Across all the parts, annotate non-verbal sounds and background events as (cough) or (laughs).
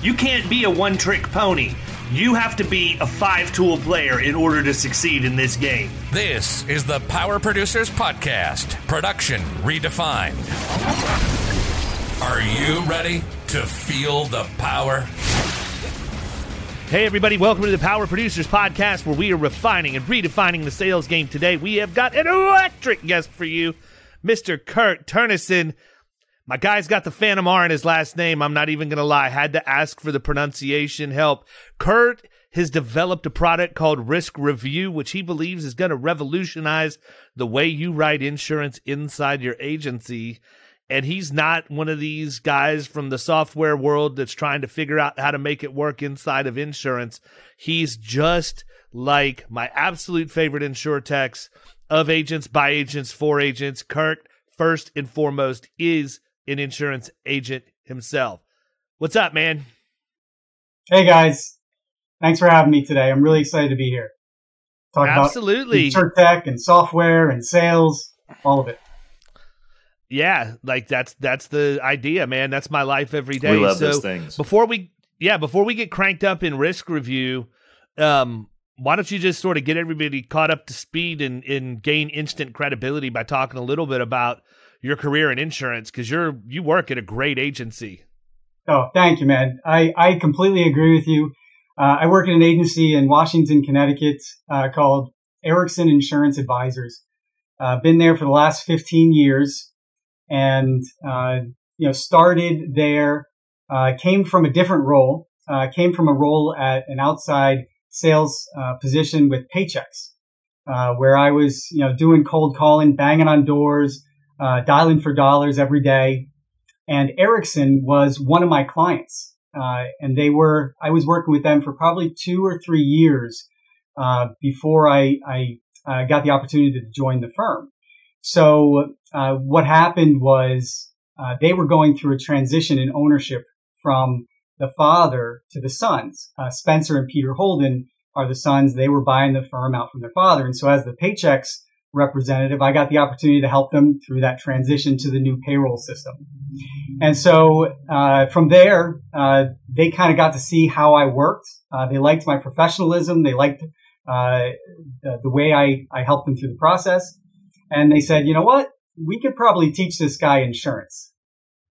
You can't be a one trick pony. You have to be a five tool player in order to succeed in this game. This is the Power Producers Podcast, production redefined. Are you ready to feel the power? Hey, everybody, welcome to the Power Producers Podcast, where we are refining and redefining the sales game today. We have got an electric guest for you, Mr. Kurt Turnison. My guy's got the Phantom R in his last name. I'm not even going to lie. Had to ask for the pronunciation help. Kurt has developed a product called Risk Review, which he believes is going to revolutionize the way you write insurance inside your agency. And he's not one of these guys from the software world that's trying to figure out how to make it work inside of insurance. He's just like my absolute favorite insurtechs of agents, by agents, for agents. Kurt, first and foremost, is an insurance agent himself. What's up, man? Hey guys, thanks for having me today. I'm really excited to be here. Talk Absolutely. about tech and software and sales, all of it. Yeah, like that's that's the idea, man. That's my life every day. We love so those things. Before we yeah, before we get cranked up in risk review, um, why don't you just sort of get everybody caught up to speed and, and gain instant credibility by talking a little bit about your career in insurance because you're you work at a great agency. Oh, thank you, man. I, I completely agree with you. Uh, I work in an agency in Washington, Connecticut uh, called Erickson Insurance Advisors. Uh, been there for the last 15 years, and uh, you know started there. Uh, came from a different role. Uh, came from a role at an outside sales position with Paychex, where I was you know doing cold calling, banging on doors, uh, dialing for dollars every day. And Erickson was one of my clients. Uh, and they were, I was working with them for probably two or three years uh, before I, I uh, got the opportunity to join the firm. So uh, what happened was uh, they were going through a transition in ownership from the father to the sons. Spencer and Peter Houldin are the sons. They were buying the firm out from their father. And so as the Paychex representative, I got the opportunity to help them through that transition to the new payroll system. And so uh, from there, uh, they kind of got to see how I worked. Uh, they liked my professionalism. They liked uh, the, the, way I, I helped them through the process. And they said, you know what? We could probably teach this guy insurance.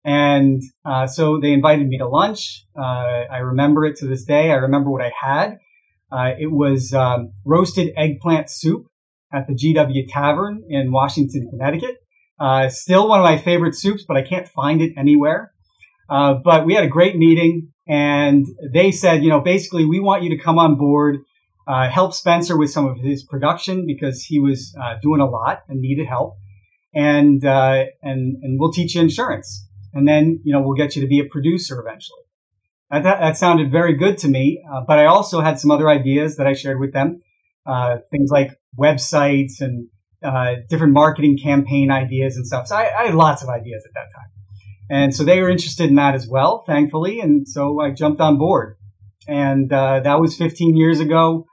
And uh, so they invited me to lunch. Uh, I remember it to this day. I remember what I had. it was um, roasted eggplant soup at the GW Tavern in Washington, Connecticut. Uh, still one of my favorite soups, but I can't find it anywhere. Uh, but we had a great meeting, and they said, you know, basically, we want you to come on board, uh, help Spencer with some of his production because he was uh, doing a lot and needed help, and uh, and and we'll teach you insurance, and then you know we'll get you to be a producer eventually. That, that sounded very good to me, uh, but I also had some other ideas that I shared with them. Things like websites and uh, different marketing campaign ideas and stuff. So I, I, had lots of ideas at that time. And so they were interested in that as well, thankfully. And so I jumped on board. And uh, that was 15 years ago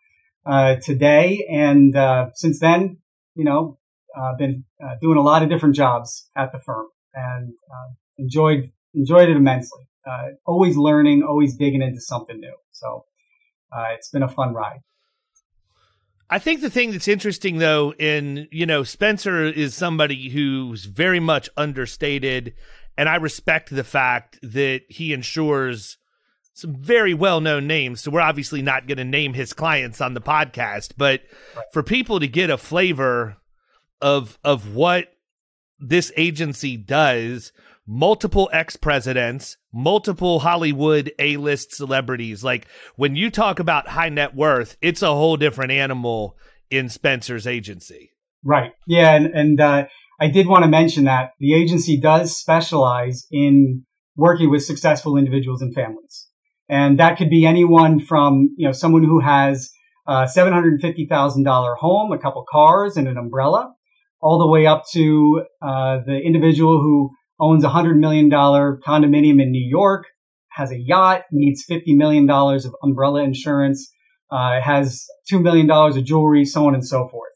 uh, today. And uh, since then, you know, I've been uh, doing a lot of different jobs at the firm and uh, enjoyed enjoyed it immensely. always learning, always digging into something new. So it's been a fun ride. I think the thing that's interesting though, in you know, Spencer is somebody who's very much understated, and I respect the fact that he insures some very well known names. So we're obviously not going to name his clients on the podcast, but right. for people to get a flavor of of what this agency does, multiple ex presidents, multiple Hollywood A list celebrities. Like when you talk about high net worth, it's a whole different animal in Spencer's agency. Right. Yeah, and and uh, I did want to mention that the agency does specialize in working with successful individuals and families. And that could be anyone from, you know, someone who has a $750,000 home, a couple cars, and an umbrella, all the way up to uh, the individual who owns a $100 million condominium in New York, has a yacht, needs $50 million of umbrella insurance, uh, has $2 million of jewelry, so on and so forth.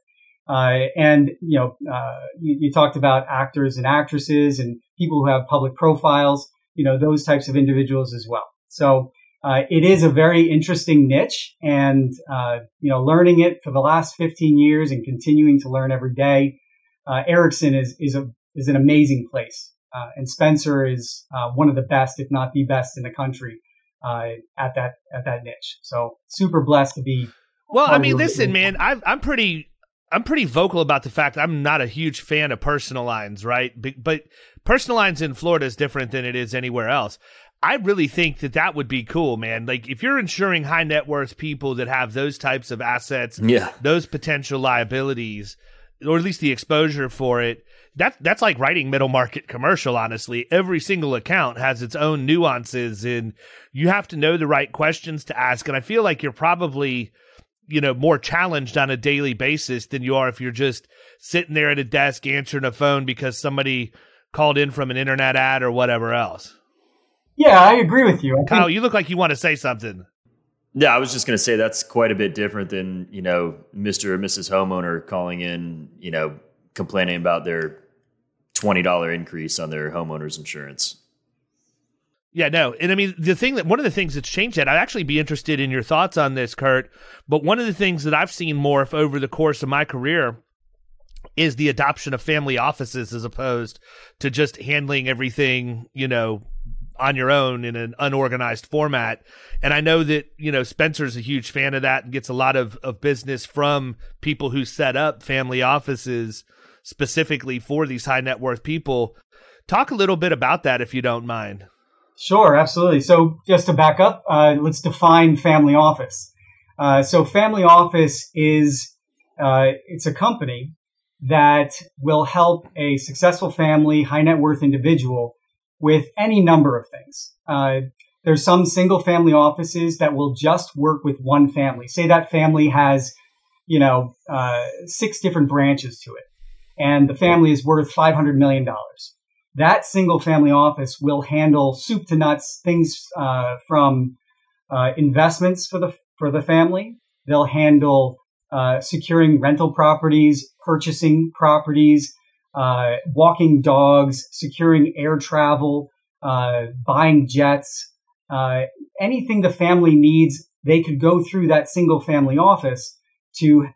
Uh, and, you know, uh, you, you, talked about actors and actresses and people who have public profiles, you know, those types of individuals as well. So uh, it is a very interesting niche, and uh, you know, learning it for the last 15 years and continuing to learn every day. Uh, Erickson is is a is an amazing place, uh, and Spencer is uh, one of the best, if not the best, in the country uh, at that at that niche. So super blessed to be. Well, I mean, listen, man, I'm I'm pretty I'm pretty vocal about the fact I'm not a huge fan of personal lines, right? But personal lines in Florida is different than it is anywhere else. I really think that that would be cool, man. Like if you're insuring high net worth people that have those types of assets, yeah, those potential liabilities, or at least the exposure for it. That that's like writing middle market commercial. Honestly, every single account has its own nuances, and you have to know the right questions to ask. And I feel like you're probably, you know, more challenged on a daily basis than you are if you're just sitting there at a desk answering a phone because somebody called in from an internet ad or whatever else. Yeah, I agree with you. I Kyle, think- you look like you want to say something. Yeah, I was just going to say that's quite a bit different than you know Mr. or Mrs. Homeowner calling in, you know, complaining about their twenty dollar increase on their homeowner's insurance. Yeah, no, and I mean the thing that one of the things that's changed that I'd actually be interested in your thoughts on this, Kurt. But one of the things that I've seen morph over the course of my career is the adoption of family offices as opposed to just handling everything, you know, on your own in an unorganized format. And I know that, you know, Spencer's a huge fan of that and gets a lot of, of business from people who set up family offices specifically for these high net worth people. Talk a little bit about that if you don't mind. Sure, absolutely. So just to back up, uh, let's define family office. Uh, so family office is uh, it's a company that will help a successful family, high net worth individual with any number of things. Uh, there's some single family offices that will just work with one family. Say that family has, you know, uh, six different branches to it, and the family is worth $500 million. That single family office will handle soup to nuts things uh, from uh, investments for the for the family. They'll handle uh, securing rental properties, purchasing properties, uh, walking dogs, securing air travel, uh, buying jets, uh, anything the family needs, they could go through that single family office to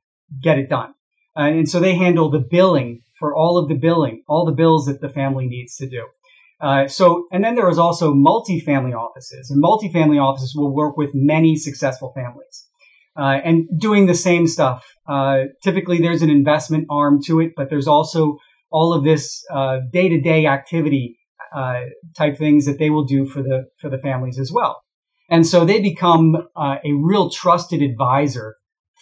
get it done. Uh, and so they handle the billing for all of the billing, all the bills that the family needs to do. Uh, so, and then there is also multifamily offices, and multifamily offices will work with many successful families. Uh, and doing the same stuff. Uh, typically, there's an investment arm to it, but there's also all of this day to day activity uh, type things that they will do for the for the families as well. And so they become uh, a real trusted advisor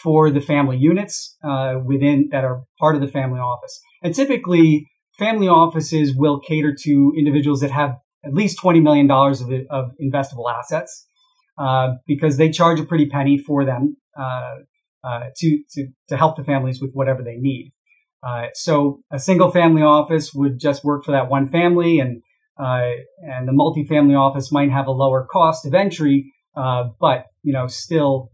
for the family units uh, within that are part of the family office. And typically, family offices will cater to individuals that have at least twenty million dollars of, of, investable assets uh, because they charge a pretty penny for them uh, uh, to, to to help the families with whatever they need. Uh, so a single family office would just work for that one family, and uh, and the multifamily office might have a lower cost of entry, but you know still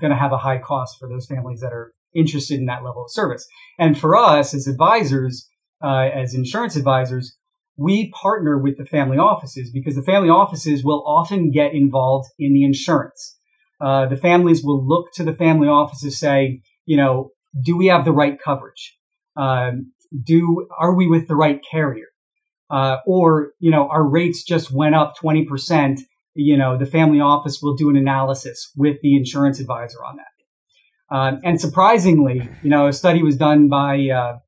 going to have a high cost for those families that are interested in that level of service. And for us as advisors, uh, as insurance advisors, we partner with the family offices because the family offices will often get involved in the insurance. Uh, the families will look to the family offices say, you know, do we have the right coverage? Um, do are we with the right carrier? Uh, or you know, our rates just went up twenty percent. You know, the family office will do an analysis with the insurance advisor on that. Um, and surprisingly, you know, a study was done by uh,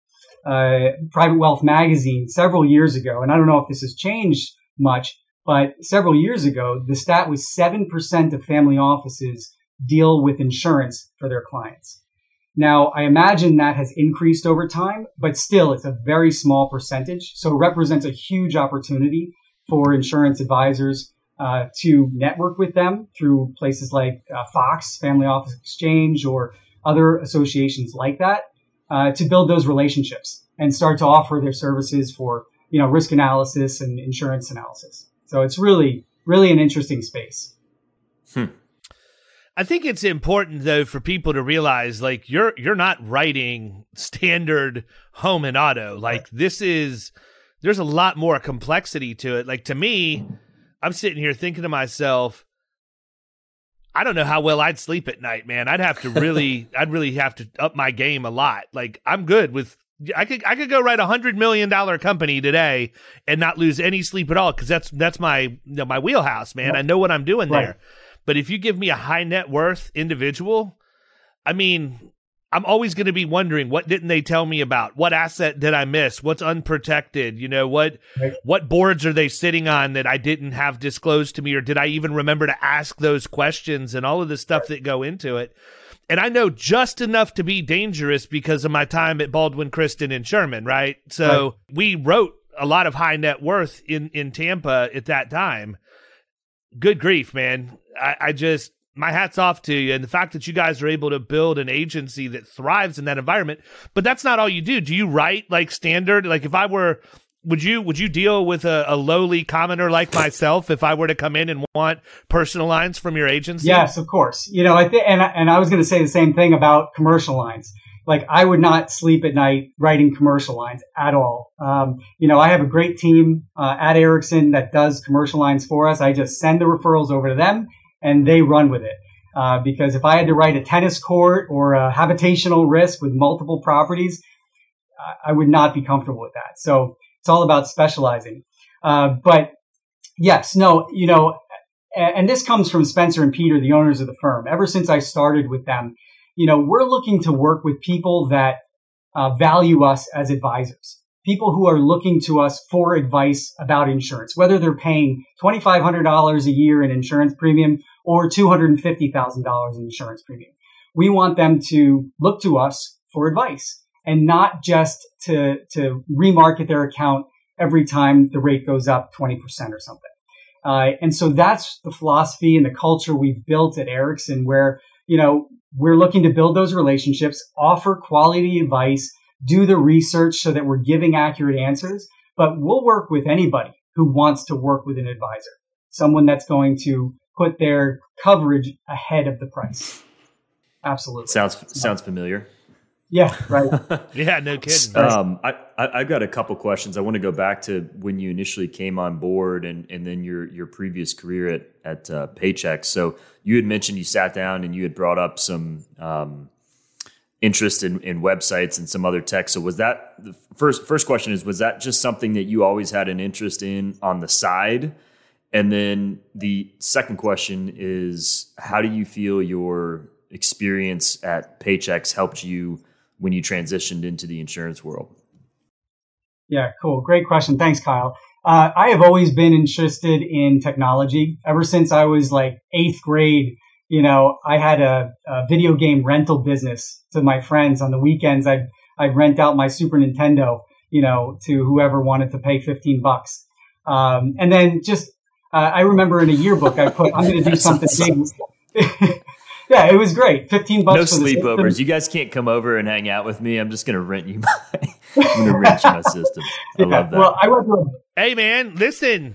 uh, Private Wealth Magazine several years ago, and I don't know if this has changed much, but several years ago, the stat was 7% of family offices deal with insurance for their clients. Now, I imagine that has increased over time, but still it's a very small percentage. So it represents a huge opportunity for insurance advisors uh, to network with them through places like uh, FOX, Family Office Exchange, or other associations like that uh, to build those relationships and start to offer their services for you know risk analysis and insurance analysis. So it's really really an interesting space. Hmm. I think it's important though for people to realize like you're you're not writing standard home and auto. Like this is there's a lot more complexity to it. Like to me, I'm sitting here thinking to myself, I don't know how well I'd sleep at night, man. I'd have to really, (laughs) I'd really have to up my game a lot. Like I'm good with, I could, I could go write a hundred million dollar company today and not lose any sleep at all because that's that's my you know, my wheelhouse, man. I know what I'm doing right. there. But if you give me a high net worth individual, I mean, I'm always going to be wondering what didn't they tell me about? What asset did I miss? What's unprotected? You know, what right. what boards are they sitting on that I didn't have disclosed to me or did I even remember to ask those questions and all of the stuff that go into it? And I know just enough to be dangerous because of my time at Baldwin Krystyn and Sherman, right? So right. we wrote a lot of high net worth in in Tampa at that time. Good grief, man. I, I just my hat's off to you and the fact that you guys are able to build an agency that thrives in that environment but that's not all you do. Do you write like standard? Like if i were would you would you deal with a, a lowly commoner like myself if i were to come in and want personal lines from your agency? Yes of course. You know i think and, and i was going to say the same thing about commercial lines. Like i would not sleep at night writing commercial lines at all. Um, you know i have a great team uh, at erickson that does commercial lines for us. I just send the referrals over to them and they run with it. Uh, because if I had to write a tennis court or a habitational risk with multiple properties, I would not be comfortable with that. So it's all about specializing. Uh, but yes, no, you know, and, this comes from Spencer and Peter, the owners of the firm. Ever since I started with them, you know, we're looking to work with people that uh, value us as advisors people who are looking to us for advice about insurance, whether they're paying $2,500 a year in insurance premium or $250,000 in insurance premium. We want them to look to us for advice and not just to, to remarket their account every time the rate goes up 20% or something. Uh, and so that's the philosophy and the culture we've built at Erickson where, you know, we're looking to build those relationships, offer quality advice do the research so that we're giving accurate answers. But we'll work with anybody who wants to work with an advisor, someone that's going to put their coverage ahead of the price. Absolutely. Sounds sounds familiar. Yeah, right. (laughs) yeah, no kidding. Um, I, I have got a couple questions. I want to go back to when you initially came on board, and and then your your previous career at at uh, Paychex. So you had mentioned you sat down and you had brought up some um, interest in, in websites and some other tech. So was that the first first question is was that just something that you always had an interest in on the side? And then the second question is how do you feel your experience at Paychex helped you when you transitioned into the insurance world? Yeah, cool. Great question. Thanks, Kyle. Uh, I have always been interested in technology ever since I was like eighth grade you know, I had a, a, video game rental business to my friends on the weekends. I'd, I'd rent out my Super Nintendo, you know, to whoever wanted to pay 15 bucks. Um, and then just, uh, I remember in a yearbook, I put, I'm going to do (laughs) something big. (laughs) yeah, it was great. 15 bucks. No sleepovers. You guys can't come over and hang out with me. I'm just going to rent you (laughs) my, I'm going to rent you my system. I yeah, love that. Well, I went to a, Hey man, listen,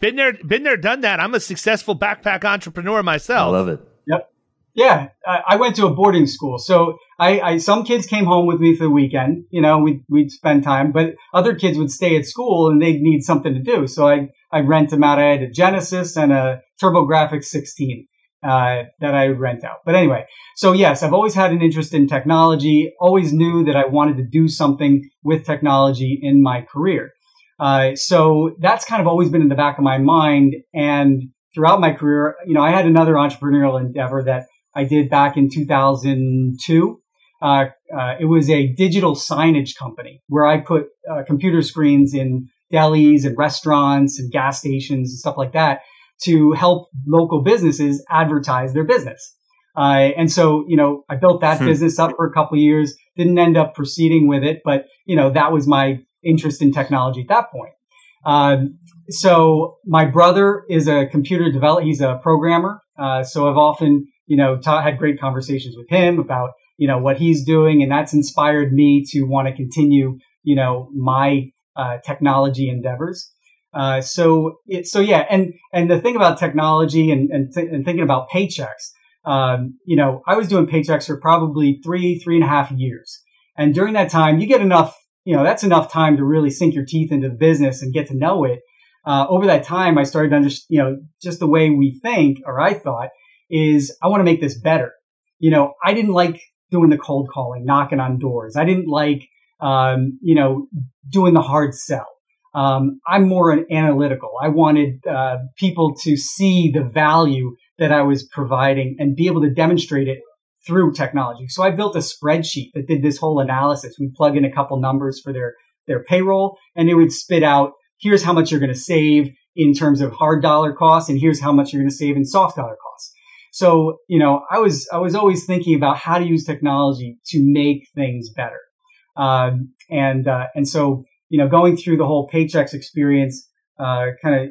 been there, been there, done that. I'm a successful backpack entrepreneur myself. I love it. Yep. Yeah, I went to a boarding school, so I, I some kids came home with me for the weekend. You know, we'd we'd spend time, but other kids would stay at school and they'd need something to do. So I I rent them out. I had a Genesis and a TurboGrafx 16, uh, that I would rent out. But anyway, so yes, I've always had an interest in technology. Always knew that I wanted to do something with technology in my career. Uh, so that's kind of always been in the back of my mind. And throughout my career, you know, I had another entrepreneurial endeavor that I did back in 2002. Uh, uh, it was a digital signage company where I put uh, computer screens in delis and restaurants and gas stations and stuff like that to help local businesses advertise their business. Uh, and so, you know, I built that hmm. business up for a couple years, didn't end up proceeding with it, but, you know, that was my interest in technology at that point. Um, so my brother is a computer developer. He's a programmer. Uh, so I've often, you know, ta- had great conversations with him about, you know, what he's doing. And that's inspired me to want to continue, you know, my, uh, technology endeavors. Uh, so, it, so yeah. And, and the thing about technology and, and, th- and thinking about Paychex, um, you know, I was doing Paychex for probably three, three and a half years. And during that time, you get enough you know, that's enough time to really sink your teeth into the business and get to know it. Uh, over that time, I started to understand, you know, just the way we think, or I thought, is I want to make this better. You know, I didn't like doing the cold calling, knocking on doors. I didn't like, um, you know, doing the hard sell. Um, I'm more an analytical. I wanted uh, people to see the value that I was providing and be able to demonstrate it through technology. So I built a spreadsheet that did this whole analysis. We plug in a couple numbers for their, their payroll and it would spit out, here's how much you're going to save in terms of hard dollar costs and here's how much you're going to save in soft dollar costs. So, you know, I was, I was always thinking about how to use technology to make things better. Um, and, uh, and so, you know, going through the whole Paychex experience, kind of,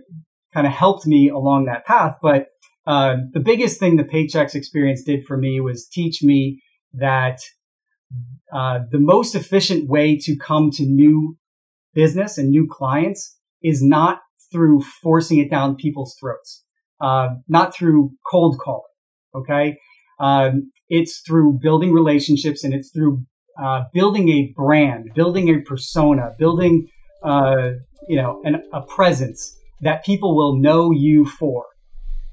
kind of helped me along that path. But uh, the biggest thing the Paychex experience did for me was teach me that uh, the most efficient way to come to new business and new clients is not through forcing it down people's throats, uh, not through cold calling. Okay, um, it's through building relationships and it's through uh, building a brand, building a persona, building uh, you know an, a presence that people will know you for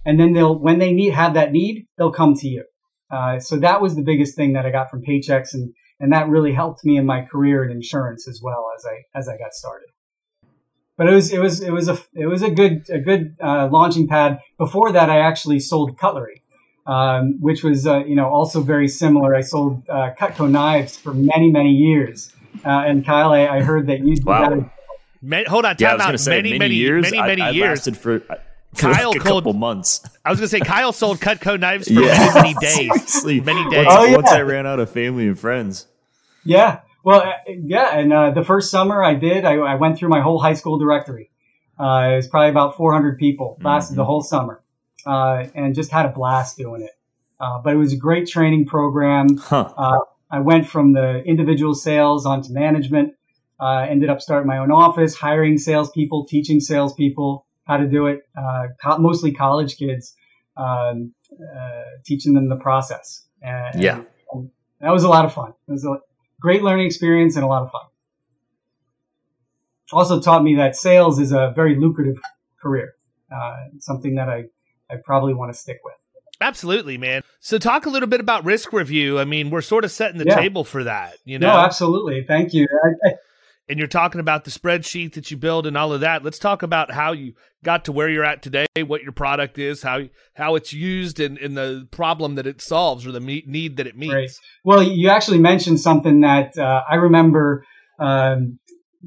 and then they'll when they need have that need, they'll come to you. Uh, so that was the biggest thing that I got from Paychex, and and that really helped me in my career in insurance as well as I as I got started. But it was it was it was a it was a good a good uh, launching pad. Before that, I actually sold cutlery, um, which was uh, you know also very similar. I sold uh, Cutco knives for many many years. Uh, and Kyle, I, I, heard that you wow. hold on, time yeah, out. Say, many, many, many years. Many, many I, years. lasted for Kyle like a sold, couple months. I was gonna say Kyle sold Cutco knives for (laughs) yeah. many days. Many days. Once, oh, yeah. once I ran out of family and friends. Yeah. Well, uh, yeah, and uh, the first summer I did, I, I, went through my whole high school directory. Uh, it was probably about 400 people, lasted mm-hmm. the whole summer, uh, and just had a blast doing it. Uh, but it was a great training program. Huh. Uh, I went from the individual sales onto management. ended up starting my own office, hiring salespeople, teaching salespeople how to do it. Uh, co- mostly college kids, um, uh, teaching them the process. And, yeah, and that was a lot of fun. It was a great learning experience and a lot of fun. Also taught me that sales is a very lucrative career. Uh, something that I, I probably want to stick with. Absolutely, man. So talk a little bit about risk review. I mean, we're sort of setting the yeah. table for that, you know? No, absolutely. Thank you. I, I, and you're talking about the spreadsheet that you build and all of that. Let's talk about how you got to where you're at today, what your product is, how how it's used, and, and the problem that it solves or the need that it meets. Right. Well, you actually mentioned something that uh, I remember um,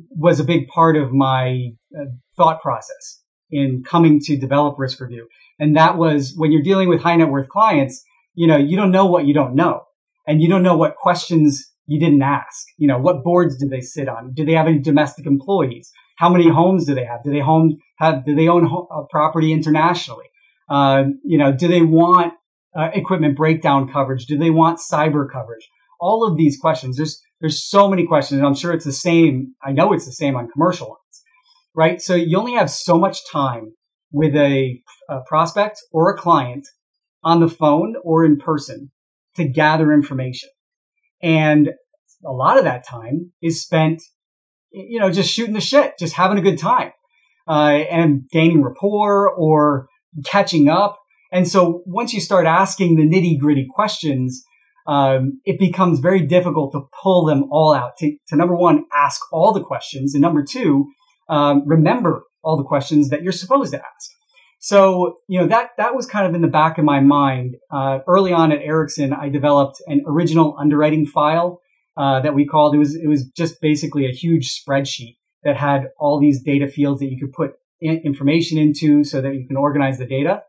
was a big part of my uh, thought process in coming to develop risk review, and that was when you're dealing with high net worth clients. You know, you don't know what you don't know, and you don't know what questions you didn't ask. You know, what boards do they sit on? Do they have any domestic employees? How many homes do they have? Do they home have? Do they own a property internationally? Uh, you know, do they want uh, equipment breakdown coverage? Do they want cyber coverage? All of these questions. There's there's so many questions, I'm sure it's the same. I know it's the same on commercial lines, right? So you only have so much time with a, a prospect or a client on the phone or in person to gather information. And a lot of that time is spent, you know, just shooting the shit, just having a good time, uh, and gaining rapport or catching up. And so once you start asking the nitty gritty questions, um, it becomes very difficult to pull them all out. To, to number one, ask all the questions, and number two, um, remember all the questions that you're supposed to ask. So, you know, that, that was kind of in the back of my mind. Uh, early on at Ericsson, I developed an original underwriting file, uh, that we called, it was, it was just basically a huge spreadsheet that had all these data fields that you could put in information into so that you can organize the data.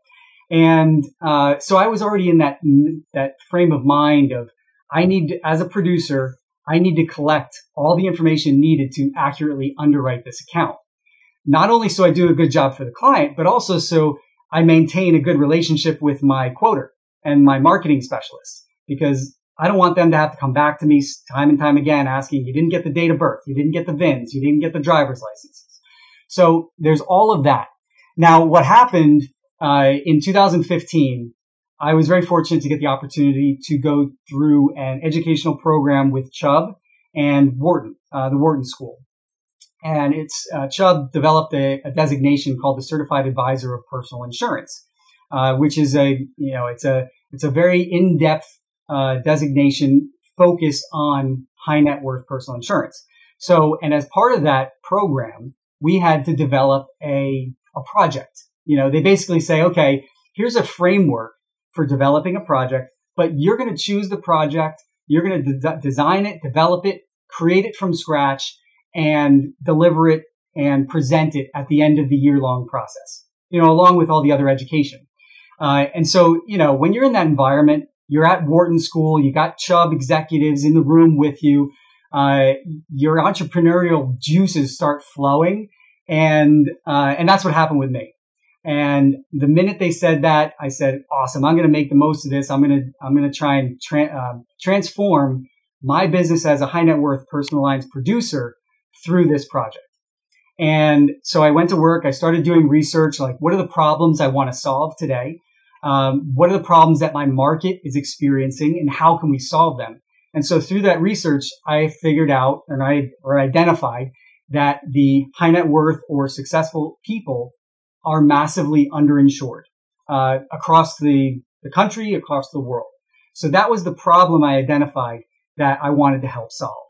And, uh, so I was already in that, that frame of mind of, I need, as a producer, I need to collect all the information needed to accurately underwrite this account not only so I do a good job for the client, but also so I maintain a good relationship with my quoter and my marketing specialists because I don't want them to have to come back to me time and time again asking, you didn't get the date of birth, you didn't get the VINs, you didn't get the driver's licenses. So there's all of that. Now, what happened uh, in 2015, I was very fortunate to get the opportunity to go through an educational program with Chubb and Wharton, uh, the Wharton School and it's uh, Chubb developed a, a, designation called the Certified Advisor of Personal Insurance, uh, which is a you know it's a it's a very in depth uh, designation focused on high net worth personal insurance. So, and as part of that program, we had to develop a a project. You know, they basically say, okay, here's a framework for developing a project, but you're going to choose the project, you're going to de- design it, develop it, create it from scratch and deliver it and present it at the end of the year long process, you know, along with all the other education. Uh, and so, you know, when you're in that environment, you're at Wharton School, you got Chubb executives in the room with you, uh, your entrepreneurial juices start flowing. And, uh, and that's what happened with me. And the minute they said that, I said, awesome, I'm going to make the most of this. I'm going to, I'm going to try and tra- um, transform my business as a high net worth personal lines producer through this project. And so I went to work. I started doing research like, what are the problems I want to solve today? Um, what are the problems that my market is experiencing and how can we solve them? And so through that research, I figured out and I or identified that the high net worth or successful people are massively underinsured uh, across the, the country, across the world. So that was the problem I identified that I wanted to help solve.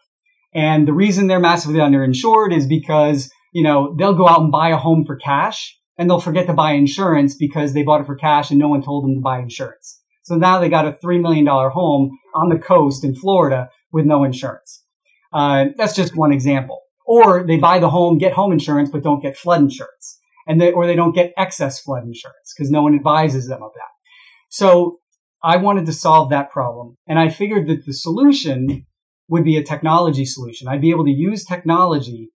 And the reason they're massively underinsured is because, you know, they'll go out and buy a home for cash and they'll forget to buy insurance because they bought it for cash and no one told them to buy insurance. So now they got a $3 million home on the coast in Florida with no insurance. Uh, that's just one example. Or they buy the home, get home insurance, but don't get flood insurance. And they, or they don't get excess flood insurance because no one advises them of that. So I wanted to solve that problem. And I figured that the solution would be a technology solution. I'd be able to use technology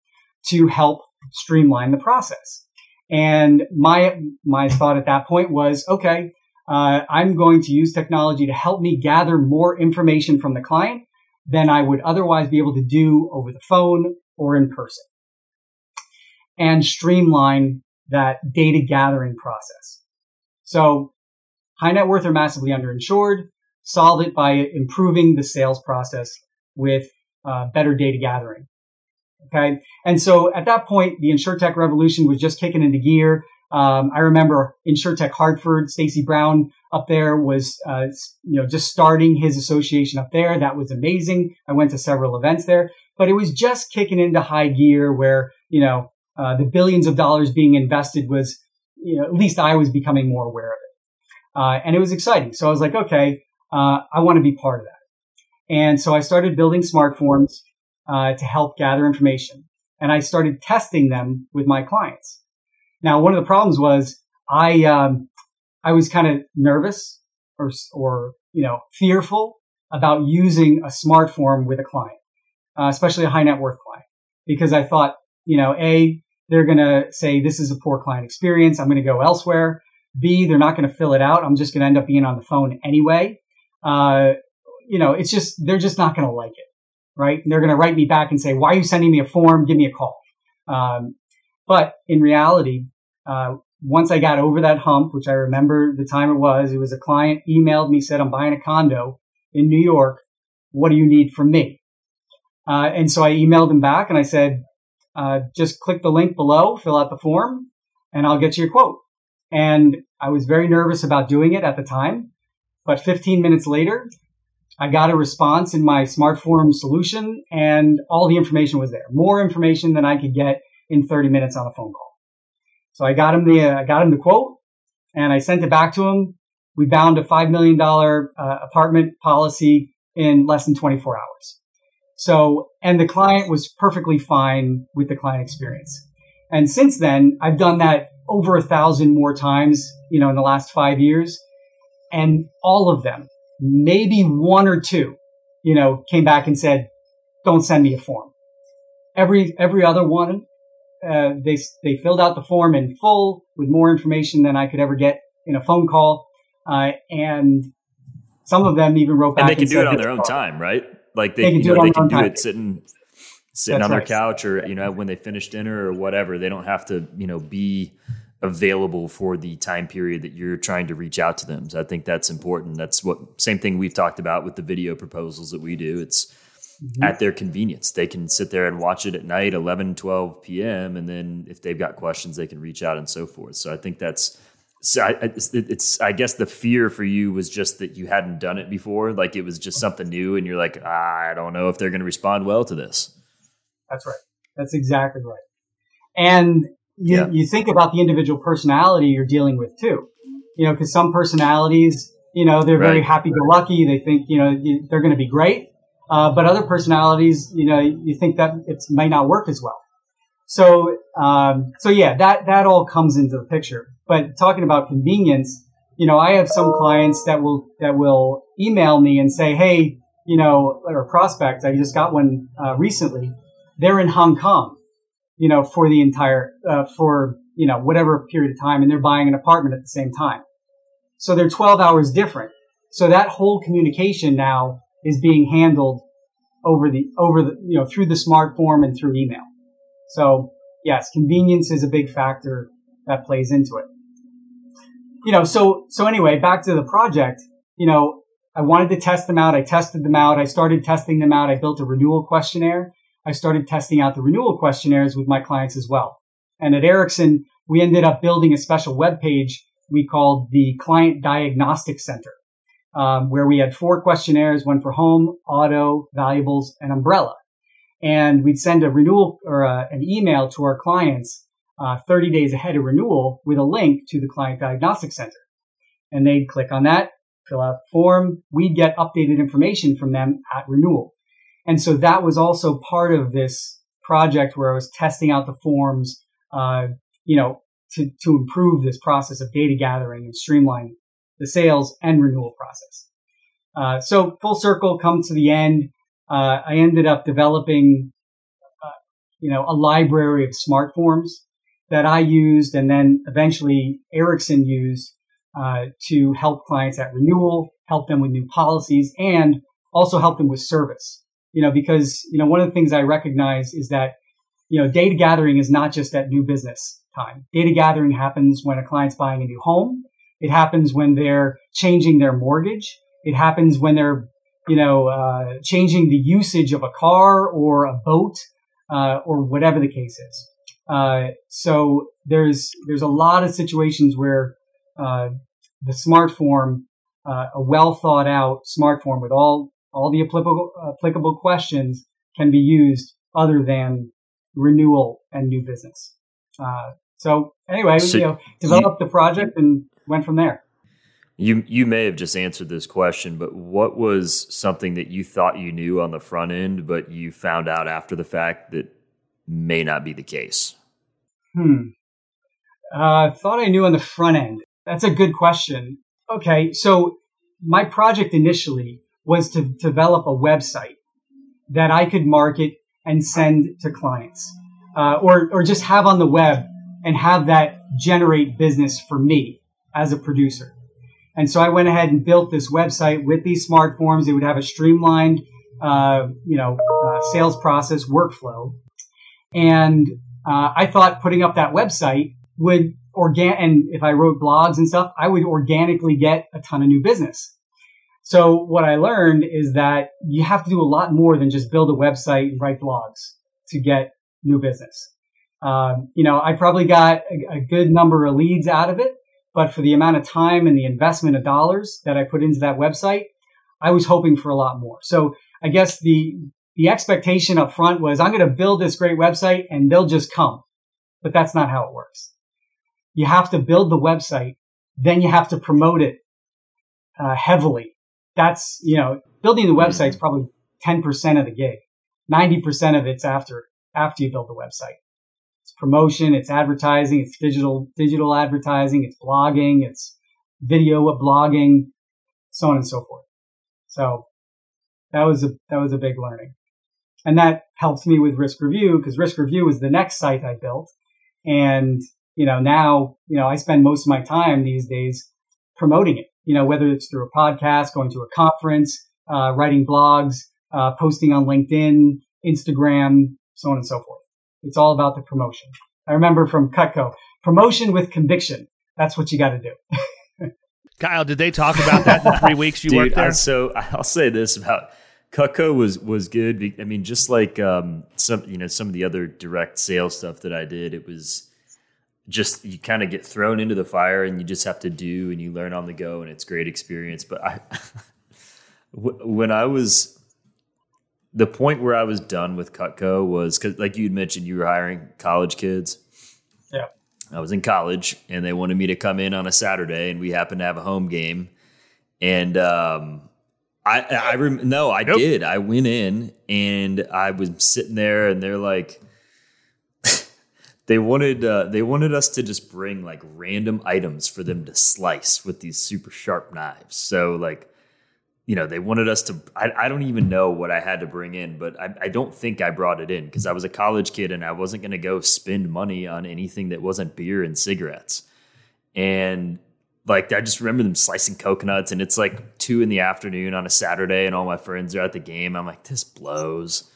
to help streamline the process. And my my thought at that point was, okay, uh, I'm going to use technology to help me gather more information from the client than I would otherwise be able to do over the phone or in person, and streamline that data gathering process. So, high net worth are massively underinsured. Solve it by improving the sales process with uh, better data gathering. Okay. And so at that point, the InsurTech revolution was just kicking into gear. Um, I remember InsurTech Hartford, Stacy Brown up there was, uh, you know, just starting his association up there. That was amazing. I went to several events there, but it was just kicking into high gear where, you know, uh, the billions of dollars being invested was, you know, at least I was becoming more aware of it. Uh, and it was exciting. So I was like, okay, uh, I want to be part of that. And so I started building smart forms uh, to help gather information. And I started testing them with my clients. Now, one of the problems was I, um, I was kind of nervous or, or, you know, fearful about using a smart form with a client, uh, especially a high net worth client, because I thought, you know, A, they're going to say this is a poor client experience. I'm going to go elsewhere. B, they're not going to fill it out. I'm just going to end up being on the phone anyway. Uh, you know, it's just, they're just not going to like it, right? they're going to write me back and say, why are you sending me a form? Give me a call. Um, but in reality, uh, once I got over that hump, which I remember the time it was, it was a client emailed me, said, I'm buying a condo in New York. What do you need from me? Uh, and so I emailed him back and I said, uh, just click the link below, fill out the form, and I'll get you a quote. And I was very nervous about doing it at the time, but 15 minutes later, I got a response in my SmartForm solution and all the information was there. More information than I could get in 30 minutes on a phone call. So I got him the, I got him the quote and I sent it back to him. We bound a $5 million uh, apartment policy in less than 24 hours. So, and the client was perfectly fine with the client experience. And since then, I've done that over a thousand more times, you know, in the last five years. And all of them, maybe one or two, you know, came back and said, don't send me a form. Every, every other one, uh, they, they filled out the form in full with more information than I could ever get in a phone call. Uh, and some of them even wrote back. And they can and do it on their own time, right? Like they, They can you do it know, on they can do time. it sitting sitting That's on their right. couch or you know when they finish dinner or whatever. They don't have to you know be available for the time period that you're trying to reach out to them. So I think that's important. That's what same thing we've talked about with the video proposals that we do. It's Mm-hmm. at their convenience. They can sit there and watch it at night, 11, 12 p.m. And then if they've got questions, they can reach out and so forth. So I think that's, so I, it's, it's, I guess the fear for you was just that you hadn't done it before. Like it was just something new and you're like, ah, I don't know if they're going to respond well to this. That's right. That's exactly right. And you, Yeah. you think about the individual personality you're dealing with too. You know, because some personalities, you know, they're very happy-go-lucky. They think, you know, they're going to be great. Uh, but other personalities, you know, you think that it might not work as well. So, um, so yeah, that that all comes into the picture. But talking about convenience, you know, I have some clients that will that will email me and say, hey, you know, or prospects. I just got one uh, recently. They're in Hong Kong, you know, for the entire uh, for you know whatever period of time, and they're buying an apartment at the same time. So they're 12 hours different. So that whole communication now is being handled over the over the you know through the smart form and through email. So yes, convenience is a big factor that plays into it. You know, so so anyway, back to the project. You know, I wanted to test them out. I tested them out. I started testing them out. I built a renewal questionnaire. I started testing out the renewal questionnaires with my clients as well. And at Ericsson, we ended up building a special web page we called the Client Diagnostic Center, um, where we had four questionnaires, one for home, auto, valuables, and umbrella. And we'd send a renewal or uh an email to our clients uh, 30 days ahead of renewal with a link to the Client Diagnostic Center. And they'd click on that, fill out the form. We'd get updated information from them at renewal. And so that was also part of this project where I was testing out the forms, uh, you know, to, to improve this process of data gathering and streamline the sales and renewal process. Uh, so full circle, come to the end. Uh, I ended up developing, uh, you know, a library of smart forms that I used, and then eventually Ericsson used uh, to help clients at renewal, help them with new policies, and also help them with service. You know, because you know one of the things I recognize is that you know data gathering is not just at new business time. Data gathering happens when a client's buying a new home. It happens when they're changing their mortgage. It happens when they're you know uh, changing the usage of a car or a boat uh, or whatever the case is. Uh, so there's there's a lot of situations where uh, the smart form, uh, a well thought out smart form with all all the applicable applicable questions can be used other than renewal and new business. Uh, so anyway, So you know, developed the project and went from there. You you may have just answered this question, but what was something that you thought you knew on the front end, but you found out after the fact that may not be the case? Hmm. Uh, thought I knew on the front end. That's a good question. Okay, so my project initially was to develop a website that I could market and send to clients, uh, or or just have on the web and have that generate business for me as a producer. And so I went ahead and built this website with these smart forms. It would have a streamlined, uh, you know, uh, sales process workflow. And uh, I thought putting up that website would organ and if I wrote blogs and stuff, I would organically get a ton of new business. So what I learned is that you have to do a lot more than just build a website and write blogs to get new business. Um, you know, I probably got a, a good number of leads out of it, but for the amount of time and the investment of dollars that I put into that website, I was hoping for a lot more. So I guess the the expectation up front was I'm going to build this great website and they'll just come. But that's not how it works. You have to build the website, then you have to promote it uh, heavily. That's, you know, building the mm-hmm. website is probably 10% of the gig. 90% of it's after, after you build the website. It's promotion, it's advertising, it's digital, digital advertising, it's blogging, it's video blogging, so on and so forth. So that was a, that was a big learning. And that helped me with risk review because risk review was the next site I built. And, you know, now, you know, I spend most of my time these days promoting it, you know, whether it's through a podcast, going to a conference, uh, writing blogs, uh, posting on LinkedIn, Instagram, so on and so forth. It's all about the promotion. I remember from Cutco, promotion with conviction. That's what you got to do. (laughs) Kyle, did they talk about that in the three weeks you (laughs) Dude, worked there? I, so I'll say this about Cutco was was good. I mean, just like um, some you know some of the other direct sales stuff that I did, it was just you kind of get thrown into the fire and you just have to do and you learn on the go and it's great experience. But I (laughs) when I was the point where I was done with Cutco was because, like you'd mentioned, you were hiring college kids. Yeah. I was in college and they wanted me to come in on a Saturday and we happened to have a home game. And um, I, I rem- no, I Nope. did. I went in and I was sitting there and they're like, they wanted uh, they wanted us to just bring like random items for them to slice with these super sharp knives. So like you know, they wanted us to. I, I don't even know what I had to bring in, but I, I don't think I brought it in because I was a college kid and I wasn't going to go spend money on anything that wasn't beer and cigarettes. And like, I just remember them slicing coconuts, and it's like two in the afternoon on a Saturday, and all my friends are at the game. I'm like, this blows.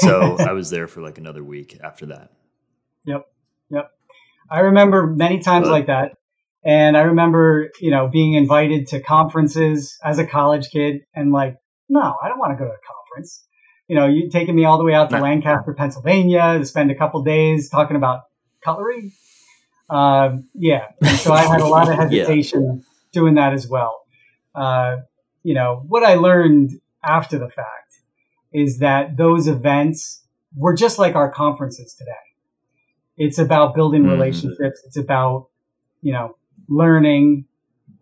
So (laughs) I was there for like another week after that. Yep. Yep. I remember many times like that. And I remember, you know, being invited to conferences as a college kid and like, no, I don't want to go to a conference. You know, you taking me all the way out to No. Lancaster, Pennsylvania to spend a couple days talking about cutlery. Um, yeah. And so I had a lot of (laughs) Yeah. hesitation doing that as well. Uh, you know, what I learned after the fact is that those events were just like our conferences today. It's about building Mhm. relationships. It's about, you know, learning.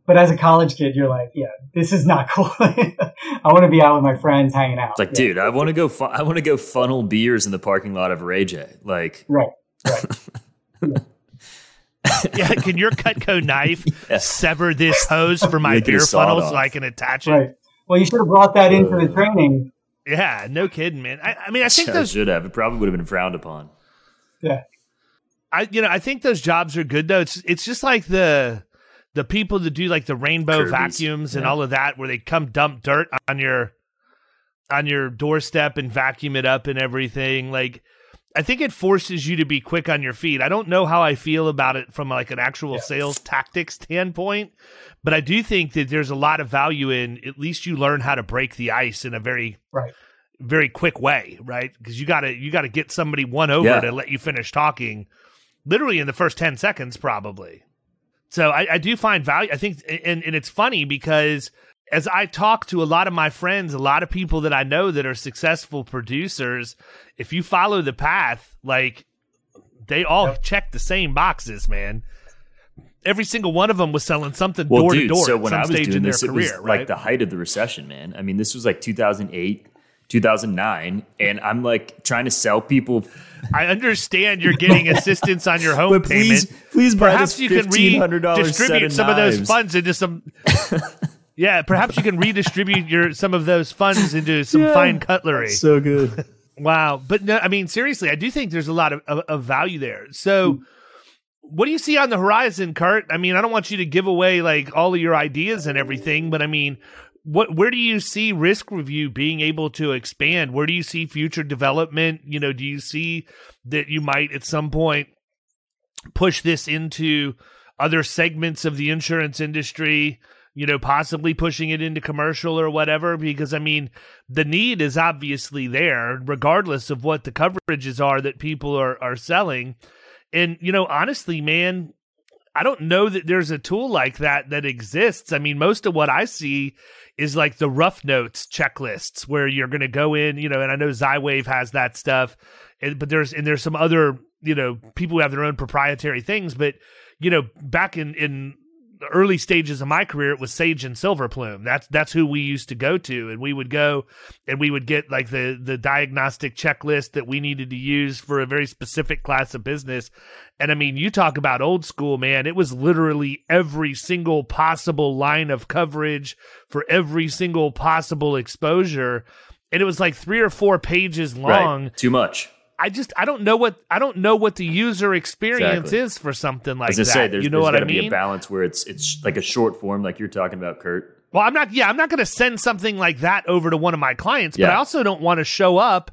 But as a college kid, you're like, yeah, this is not (laughs) cool. I want to be out with my friends hanging out. It's like, Yeah. dude, I want to go. Fu- I want to go funnel beers in the parking lot of Ray J. Like, Right. Right. yeah, (laughs) can your Cutco knife (laughs) sever this hose for my Make beer funnel so I can attach it? Right. Well, you should have brought that into Uh. the training. Yeah, no kidding, man. I, I mean, I think I those should have. It probably would have been frowned upon. Yeah. I you know I think those jobs are good though. It's it's just like the the people that do like the rainbow Kirby's, vacuums and yeah. all of that, where they come dump dirt on your on your doorstep and vacuum it up and everything. Like I think it forces you to be quick on your feet. I don't know how I feel about it from like an actual Yeah. sales tactics standpoint, but I do think that there's a lot of value in at least you learn how to break the ice in a very Right. very quick way, right? Because you gotta you gotta get somebody one over Yeah. to let you finish talking, literally in the first ten seconds, probably. So I, I do find value. I think, and and it's funny because as I talk to a lot of my friends, a lot of people that I know that are successful producers, if you follow the path, like they all check the same boxes, man. Every single one of them was selling something Well, door dude, to door so at when some I was doing this, it career, was right? like the height of the recession, man. I mean, this was like 2008, 2009, and I'm like trying to sell people. I understand you're getting assistance on your (laughs) home But please, payment. please buy Perhaps this you can redistribute of some of those funds into some. (laughs) yeah, perhaps you can redistribute your some of those funds into some fine cutlery. So good. (laughs) Wow, but no, I mean seriously, I do think there's a lot of, of, of value there. So, hmm. what do you see on the horizon, Kurt? I mean, I don't want you to give away like all of your ideas and everything, but I mean, what where do you see risk review being able to expand? Where do you see future development? You know, do you see that you might at some point push this into other segments of the insurance industry? You know, possibly pushing it into commercial or whatever, because I mean, the need is obviously there, regardless of what the coverages are that people are are selling. And you know, honestly, man, I don't know that there's a tool like that that exists. I mean, most of what I see is like the rough notes checklists where you're going to go in, you know, and I know Zywave has that stuff, and, but there's and there's some other, you know, people who have their own proprietary things, but you know, back in in the early stages of my career, it was Sage and Silverplume. That's that's who we used to go to, and we would go and we would get like the the diagnostic checklist that we needed to use for a very specific class of business. And I mean, you talk about old school, man. It was literally every single possible line of coverage for every single possible exposure, and it was like three or four pages long. Right. Too much. I just I don't know what I don't know what the user experience Exactly. is for something like As I that. say, there's, you know there's what I gotta be a balance where it's it's like a short form, like you're talking about, Kurt. Well, I'm not. Yeah, I'm not going to send something like that over to one of my clients, but I also don't want to show up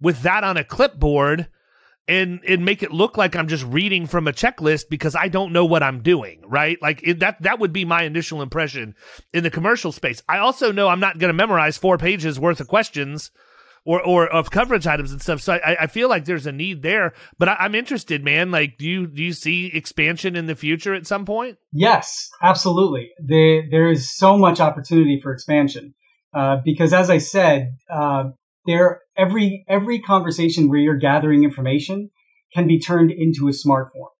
with that on a clipboard and and make it look like I'm just reading from a checklist because I don't know what I'm doing. Right? Like it, that. That would be my initial impression in the commercial space. I also know I'm not going to memorize four pages worth of questions. Or, or of coverage items and stuff. So I, I feel like there's a need there, but I, I'm interested, man. Like, do you do you see expansion in the future at some point? Yes, absolutely. There, there is so much opportunity for expansion uh, because, as I said, uh, there every every conversation where you're gathering information can be turned into a smart form.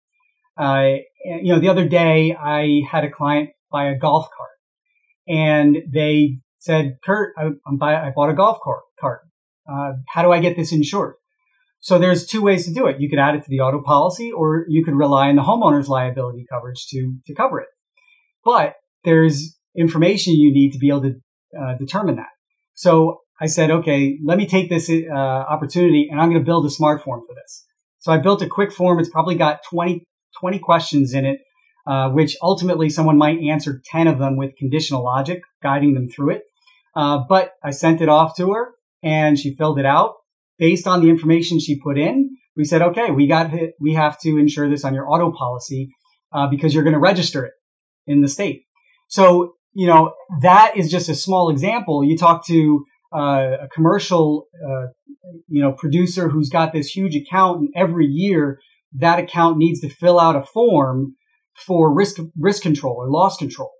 Uh, you know, the other day I had a client buy a golf cart, and they said, "Kurt, I, buy, I bought a golf cart. Uh, how do I get this insured?" So there's two ways to do it. You could add it to the auto policy, or you could rely on the homeowner's liability coverage to to cover it. But there's information you need to be able to uh, determine that. So I said, okay, let me take this uh, opportunity, and I'm going to build a smart form for this. So I built a quick form. It's probably got 20, 20 questions in it, uh, which ultimately someone might answer 10 of them with conditional logic, guiding them through it. Uh, but I sent it off to her, and she filled it out based on the information she put in, we said, okay, we got hit, we have to insure this on your auto policy uh, because you're going to register it in the state. So you know that is just a small example. You talk to uh, a commercial, uh, you know, producer who's got this huge account, and every year that account needs to fill out a form for risk risk control or loss control,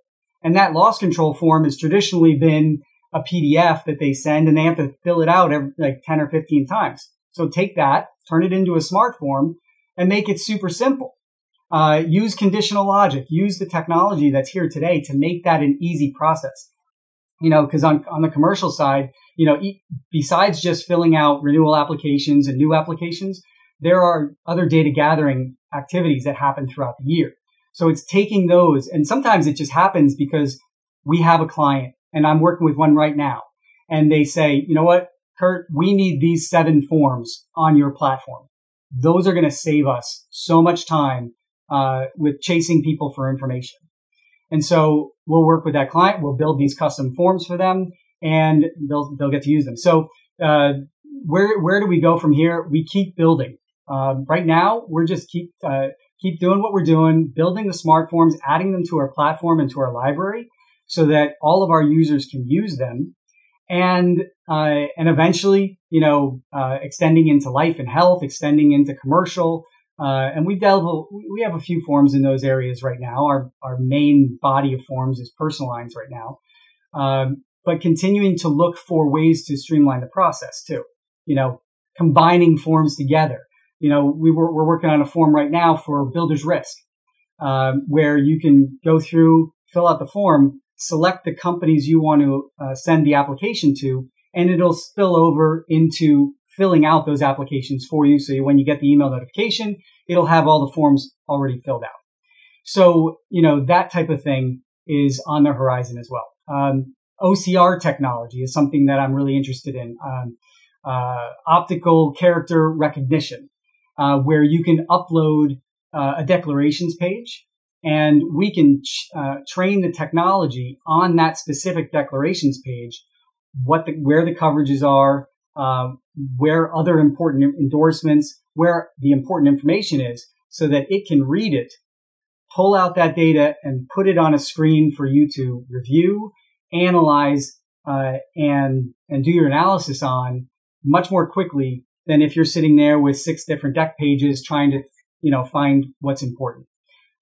and that loss control form has traditionally been a PDF that they send and they have to fill it out every, like 10 or 15 times. So take that, turn it into a smart form and make it super simple. Uh, use conditional logic, use the technology that's here today to make that an easy process. You know, cause on, on the commercial side, you know, e- besides just filling out renewal applications and new applications, there are other data gathering activities that happen throughout the year. So it's taking those and sometimes it just happens because we have a client and I'm working with one right now. And they say, you know what, Kurt, we need these seven forms on your platform. Those are going to save us so much time uh, with chasing people for information. And so we'll work with that client. We'll build these custom forms for them, and they'll they'll get to use them. So uh, where where do we go from here? We keep building. Um, right now, we're just keep uh, keep doing what we're doing, building the smart forms, adding them to our platform and to our library so that all of our users can use them. And uh, and eventually you know uh, extending into life and health extending into commercial uh, and we delve we have a few forms in those areas right now. Our our main body of forms is personal lines right now. Um, but continuing to look for ways to streamline the process too you know combining forms together. You know we were, we're working on a form right now for builders risk um, where you can go through fill out the form select the companies you want to uh, send the application to, and it'll spill over into filling out those applications for you. So when you get the email notification, it'll have all the forms already filled out. So, you know, that type of thing is on the horizon as well. Um, OCR technology is something that I'm really interested in. Um, uh, optical character recognition, uh, where you can upload uh, a declarations page and we can uh, train the technology on that specific declarations page, what the, where the coverages are, uh, where other important endorsements, where the important information is, so that it can read it, pull out that data, and put it on a screen for you to review, analyze, uh, and and do your analysis on much more quickly than if you're sitting there with six different deck pages trying to you know find what's important.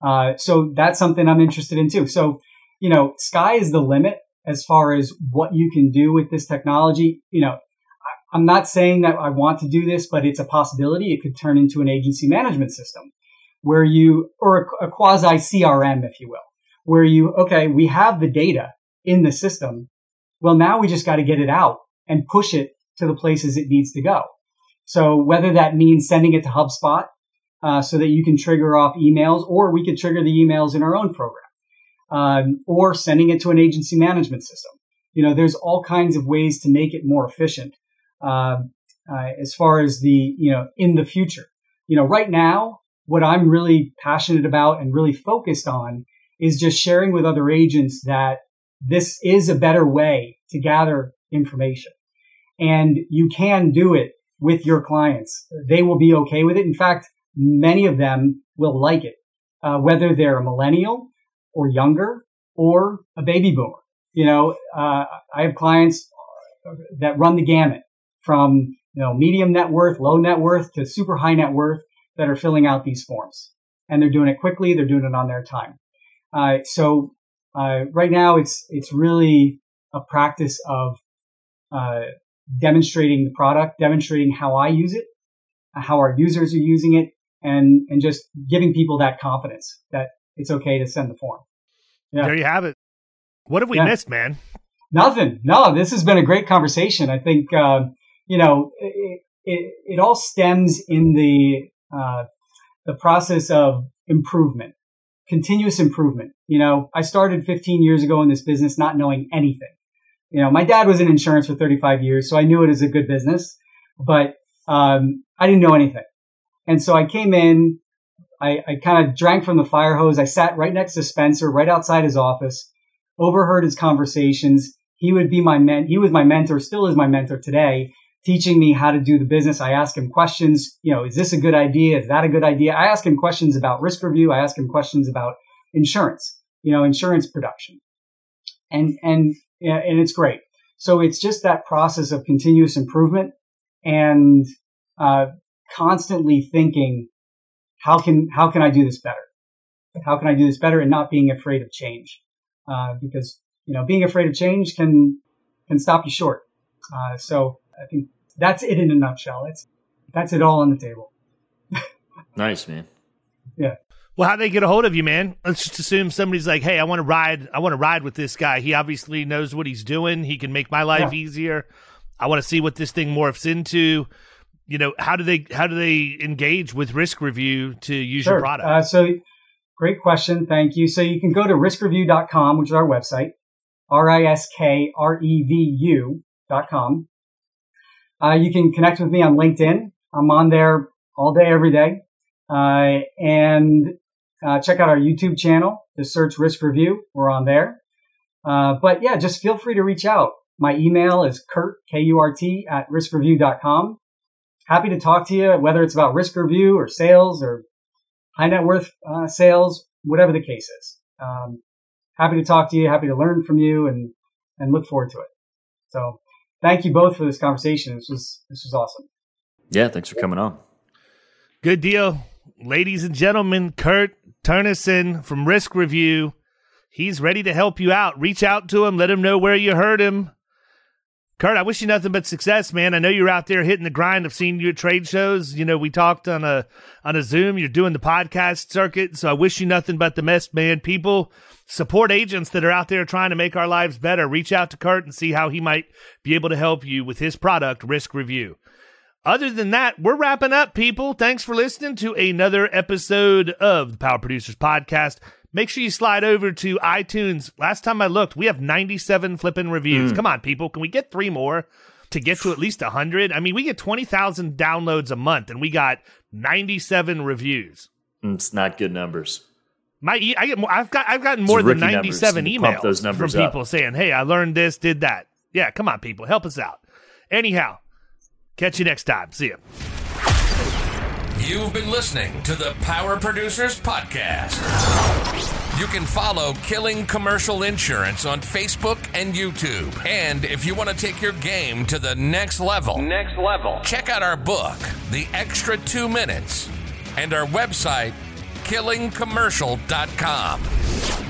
Uh, so that's something I'm interested in too. So, you know, sky is the limit as far as what you can do with this technology. You know, I'm not saying that I want to do this, but it's a possibility. It could turn into an agency management system where you, or a, a quasi CRM, if you will, where you, okay, we have the data in the system. Well, now we just got to get it out and push it to the places it needs to go. So whether that means sending it to HubSpot uh, so that you can trigger off emails, or we could trigger the emails in our own program, um, or sending it to an agency management system. You know, there's all kinds of ways to make it more efficient. Uh, uh, as far as the you know in the future, you know, right now, what I'm really passionate about and really focused on is just sharing with other agents that this is a better way to gather information. And you can do it with your clients. They will be okay with it. In fact, many of them will like it, uh, whether they're a millennial or younger or a baby boomer. You know, uh, I have clients that run the gamut from, you know, medium net worth, low net worth to super high net worth that are filling out these forms and they're doing it quickly. They're doing it on their time. Uh, so, uh, right now it's, it's really a practice of, uh, demonstrating the product, demonstrating how I use it, how our users are using it, and and just giving people that confidence that it's okay to send the form. Yeah. There you have it. What have we yeah. missed, man? Nothing. No, this has been a great conversation. I think uh, you know it, it, it, all stems in the uh, the process of improvement, continuous improvement. You know, I started 15 years ago in this business not knowing anything you know, my dad was in insurance for 35 years, so I knew it as a good business, but um, I didn't know anything. And so I came in, I, I kind of drank from the fire hose. I sat right next to Spencer, right outside his office, overheard his conversations. He would be my men. He was my mentor, still is my mentor today, teaching me how to do the business. I ask him questions. You know, is this a good idea? Is that a good idea? I ask him questions about risk review. I ask him questions about insurance. You know, insurance production. And and and it's great. So it's just that process of continuous improvement and uh, constantly thinking, how can how can I do this better? How can I do this better, and not being afraid of change, uh, because you know being afraid of change can can stop you short. Uh, so I think that's it in a nutshell. It's that's it all on the table. (laughs) nice, man. Yeah. Well, how they get a hold of you, man? Let's just assume somebody's like, "Hey, I want to ride. I want to ride with this guy. He obviously knows what he's doing. He can make my life yeah. easier. I want to see what this thing morphs into." You know, how do they how do they engage with Risk Review to use sure. your product? Uh, so, great question. Thank you. So you can go to riskrevu.com, which is our website, r i s k r e v u dot com. Uh, you can connect with me on LinkedIn. I'm on there all day, every day. Uh, and uh, check out our YouTube channel. Just search Risk Review. We're on there. Uh, but yeah, just feel free to reach out. My email is Kurt, K-U-R-T, at riskrevu.com. Happy to talk to you, whether it's about risk review or sales or high net worth uh, sales, whatever the case is. Um, happy to talk to you, happy to learn from you, and and look forward to it. So, thank you both for this conversation. This was this was awesome. Yeah, thanks for coming on. Good deal, ladies and gentlemen. Kurt Turnison from Risk Review. He's ready to help you out. Reach out to him. Let him know where you heard him. Kurt, I wish you nothing but success, man. I know you're out there hitting the grind. I've seen you at trade shows. You know, we talked on a on a Zoom. You're doing the podcast circuit, so I wish you nothing but the best, man. People support agents that are out there trying to make our lives better. Reach out to Kurt and see how he might be able to help you with his product, Risk Review. Other than that, we're wrapping up, people. Thanks for listening to another episode of the Power Producers Podcast. Make sure you slide over to iTunes. Last time I looked, we have 97 flipping reviews. Mm. Come on, people. Can we get three more to get to at least 100? I mean, we get 20,000 downloads a month and we got 97 reviews. It's not good numbers. My I get more, I've got I've gotten more than 97 emails from people up. saying, "Hey, I learned this, did that." Yeah, come on people, help us out. Anyhow, Catch you next time. See you. You've been listening to the Power Producers Podcast. You can follow Killing Commercial Insurance on Facebook and YouTube. And if you want to take your game to the next level, next level, check out our book, The Extra 2 Minutes, and our website killingcommercial.com.